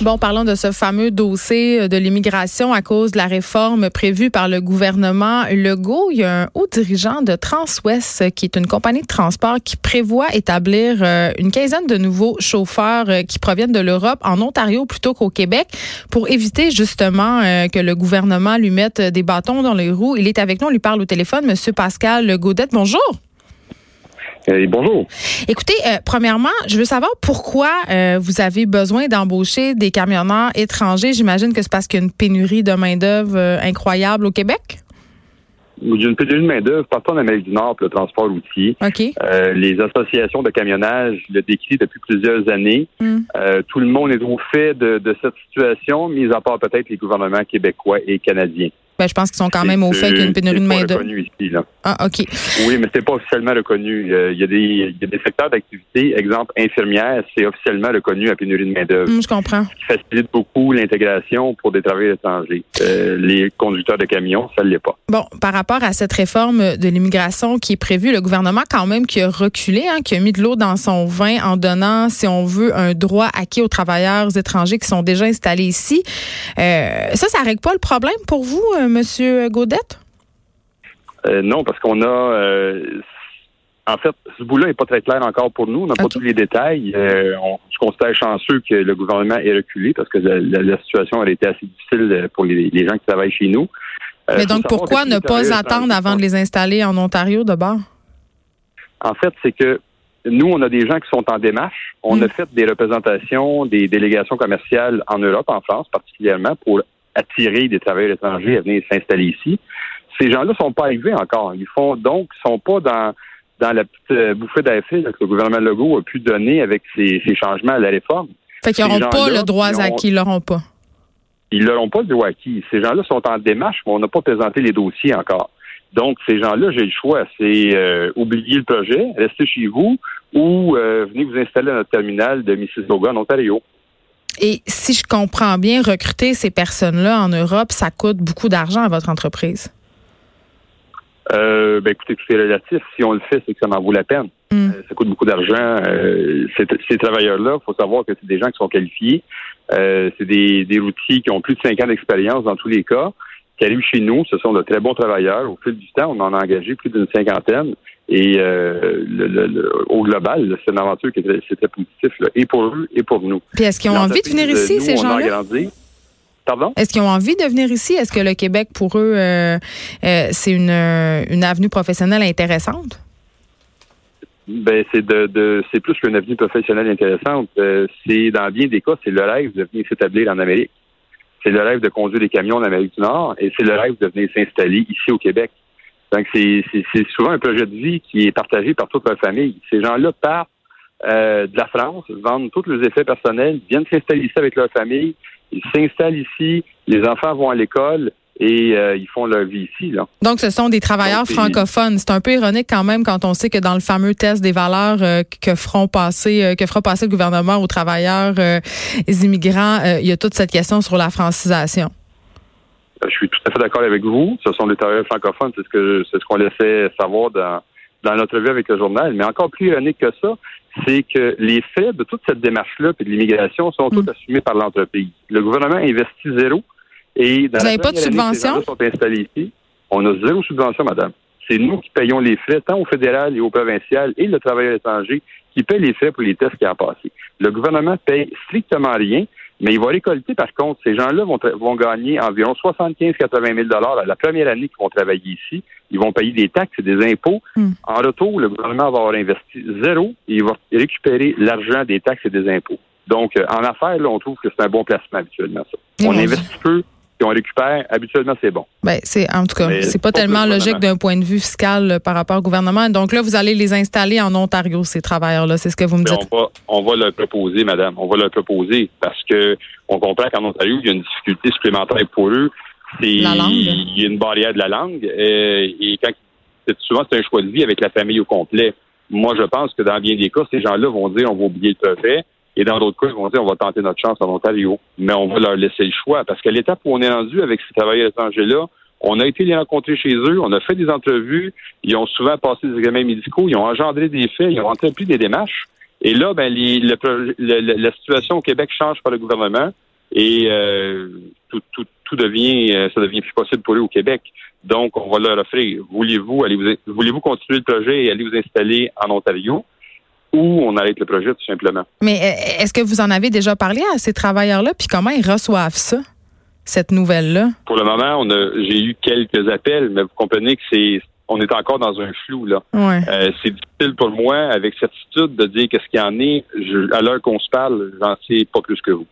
Bon, parlons de ce fameux dossier de l'immigration à cause de la réforme prévue par le gouvernement Legault. Il y a un haut dirigeant de Transwest, qui est une compagnie de transport, qui prévoit établir euh, une quinzaine de nouveaux chauffeurs euh, qui proviennent de l'Europe en Ontario plutôt qu'au Québec pour éviter justement euh, que le gouvernement lui mette des bâtons dans les roues. Il est avec nous, on lui parle au téléphone. Monsieur Pascal Gaudette, bonjour. Euh, bonjour. Écoutez, euh, premièrement, je veux savoir pourquoi euh, vous avez besoin d'embaucher des camionneurs étrangers. J'imagine que c'est parce qu'il y a une pénurie de main-d'œuvre incroyable au Québec? Il y a une pénurie de main-d'œuvre partout en Amérique du Nord pour le transport routier. Les associations de camionnage le décrivent depuis plusieurs années. Hmm. tout le monde est au fait de, de cette situation, mis à part peut-être les gouvernements québécois et canadiens. Ben, je pense qu'ils sont quand même au fait qu'il y a une pénurie de main-d'œuvre. ici, là. Ah, OK. Oui, mais c'est pas officiellement reconnu. Euh, il y a des, y a des secteurs d'activité, exemple infirmière, c'est officiellement reconnu à pénurie de main-d'œuvre. Hum, je comprends. Ce qui facilite beaucoup l'intégration pour des travailleurs étrangers. Euh, les conducteurs de camions, ça ne l'est pas. Bon, par rapport à cette réforme de l'immigration qui est prévue, le gouvernement quand même qui a reculé, hein, qui a mis de l'eau dans son vin en donnant, si on veut, un droit acquis aux travailleurs étrangers qui sont déjà installés ici. Euh, ça, ça règle pas le problème pour vous? Monsieur Gaudette? Euh, non, parce qu'on a. Euh, en fait, ce bout-là n'est pas très clair encore pour nous. On n'a pas tous les détails. Euh, on, je considère chanceux que le gouvernement ait reculé parce que la, situation a été assez difficile pour les, gens qui travaillent chez nous. Mais donc, pourquoi ne pas attendre avant de les installer en Ontario de bord? En fait, c'est que nous, on a des gens qui sont en démarche. On a hmm. fait des représentations, des délégations commerciales en Europe, en France particulièrement, pour attirer des travailleurs étrangers à venir s'installer ici. Ces gens-là sont pas arrivés encore. Ils font donc sont pas dans dans la petite euh, bouffée d'air que le gouvernement Legault a pu donner avec ces, changements à la réforme. Fait qu'ils n'auront pas le droit acquis, ils l'auront pas. Ils n'auront pas le droit acquis. Ces gens-là sont en démarche, mais on n'a pas présenté les dossiers encore. Donc, ces gens-là, j'ai le choix. C'est euh, oublier le projet, rester chez vous ou euh, venez vous installer à notre terminal de Mississauga en Ontario. Et si je comprends bien, recruter ces personnes-là en Europe, ça coûte beaucoup d'argent à votre entreprise. Euh, ben écoutez, tout est relatif. Si on le fait, c'est que ça en vaut la peine. Mm. Euh, ça coûte beaucoup d'argent. Euh, ces, travailleurs-là, il faut savoir que c'est des gens qui sont qualifiés. C'est des, des routiers qui ont plus de cinq ans d'expérience dans tous les cas, qui arrivent chez nous. Ce sont de très bons travailleurs. Au fil du temps, on en a engagé plus d'une cinquantaine. Et euh, le, au global, c'est une aventure qui était, c'était positif, là, et pour eux et pour nous. Puis est-ce qu'ils ont envie de venir ici, ces gens-là? Pardon? Est-ce qu'ils ont envie de venir ici? Est-ce que le Québec, pour eux, euh, euh, c'est une, une avenue professionnelle intéressante? Ben c'est de, de c'est plus qu'une avenue professionnelle intéressante. c'est dans bien des cas, c'est le rêve de venir s'établir en Amérique. C'est le rêve de conduire des camions en Amérique du Nord et c'est le rêve de venir s'installer ici au Québec. Donc, c'est souvent un projet de vie qui est partagé par toute la famille. Ces gens-là partent euh, de la France, vendent tous leurs effets personnels, viennent s'installer ici avec leur famille, ils s'installent ici, les enfants vont à l'école et euh, ils font leur vie ici. Là. Donc, ce sont des travailleurs francophones. C'est un peu ironique quand même quand on sait que dans le fameux test des valeurs euh, que feront passer, que fera passer le gouvernement aux travailleurs immigrants, il y a toute cette question sur la francisation. Je suis tout à fait d'accord avec vous. Ce sont des travailleurs francophones, c'est ce que c'est ce qu'on laissait savoir dans, dans notre vie avec le journal. Mais encore plus ironique que ça, c'est que les faits de toute cette démarche-là et de l'immigration sont tous mm. assumés par l'entreprise. Le gouvernement investit zéro et dans Vous n'avez pas de subvention? sont installés ici, on a zéro subvention, madame. C'est nous qui payons les frais, tant au fédéral et au provincial, et le travailleur étranger qui paye les frais pour les tests qui ont passé. Le gouvernement paye strictement rien. Mais il va récolter, par contre, ces gens-là vont, vont gagner environ 75-80 000 dollars la première année qu'ils vont travailler ici. Ils vont payer des taxes et des impôts. Hmm. En retour, le gouvernement va avoir investi zéro et il va récupérer l'argent des taxes et des impôts. Donc, euh, en affaires, là, on trouve que c'est un bon placement habituellement, ça. on investit peu, puis on récupère, habituellement, c'est bon. Ben, c'est, en tout cas, c'est pas tellement logique d'un point de vue fiscal euh, par rapport au gouvernement. Donc là, vous allez les installer en Ontario, ces travailleurs-là. C'est ce que vous me dites. On va, on va le proposer, madame. On va le proposer parce que on comprend qu'en Ontario, il y a une difficulté supplémentaire pour eux. C'est, la langue. Il y a une barrière de la langue. Euh, et quand, souvent, c'est un choix de vie avec la famille au complet. Moi, je pense que dans bien des cas, ces gens-là vont dire on va oublier le préfet. Et dans d'autres cas, ils vont dire on va tenter notre chance en Ontario. Mais on va leur laisser le choix. Parce qu'à l'étape où on est rendu avec ces travailleurs étrangers-là, on a été les rencontrer chez eux, on a fait des entrevues, ils ont souvent passé des examens médicaux, ils ont engendré des faits, ils ont entrepris des démarches. Et là, ben, la situation au Québec change par le gouvernement et euh, tout, tout, tout, devient, euh, ça devient plus possible pour eux au Québec. Donc, on va leur offrir. Voulez-vous aller vous, voulez-vous continuer le projet et aller vous installer en Ontario? Ou on arrête le projet tout simplement. Mais euh, est-ce que vous en avez déjà parlé à ces travailleurs-là, puis comment ils reçoivent ça, cette nouvelle-là? Pour le moment, on a, j'ai eu quelques appels, mais vous comprenez que c'est, on est encore dans un flou là. Euh, c'est difficile pour moi, avec certitude, de dire qu'est-ce qu'il y en est. à l'heure qu'on se parle, j'en sais pas plus que vous.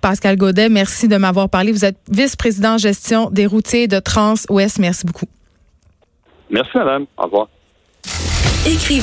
Pascal Godet, merci de m'avoir parlé. Vous êtes vice-président gestion des routiers de Trans-Ouest. Merci beaucoup. Merci, madame. Au revoir.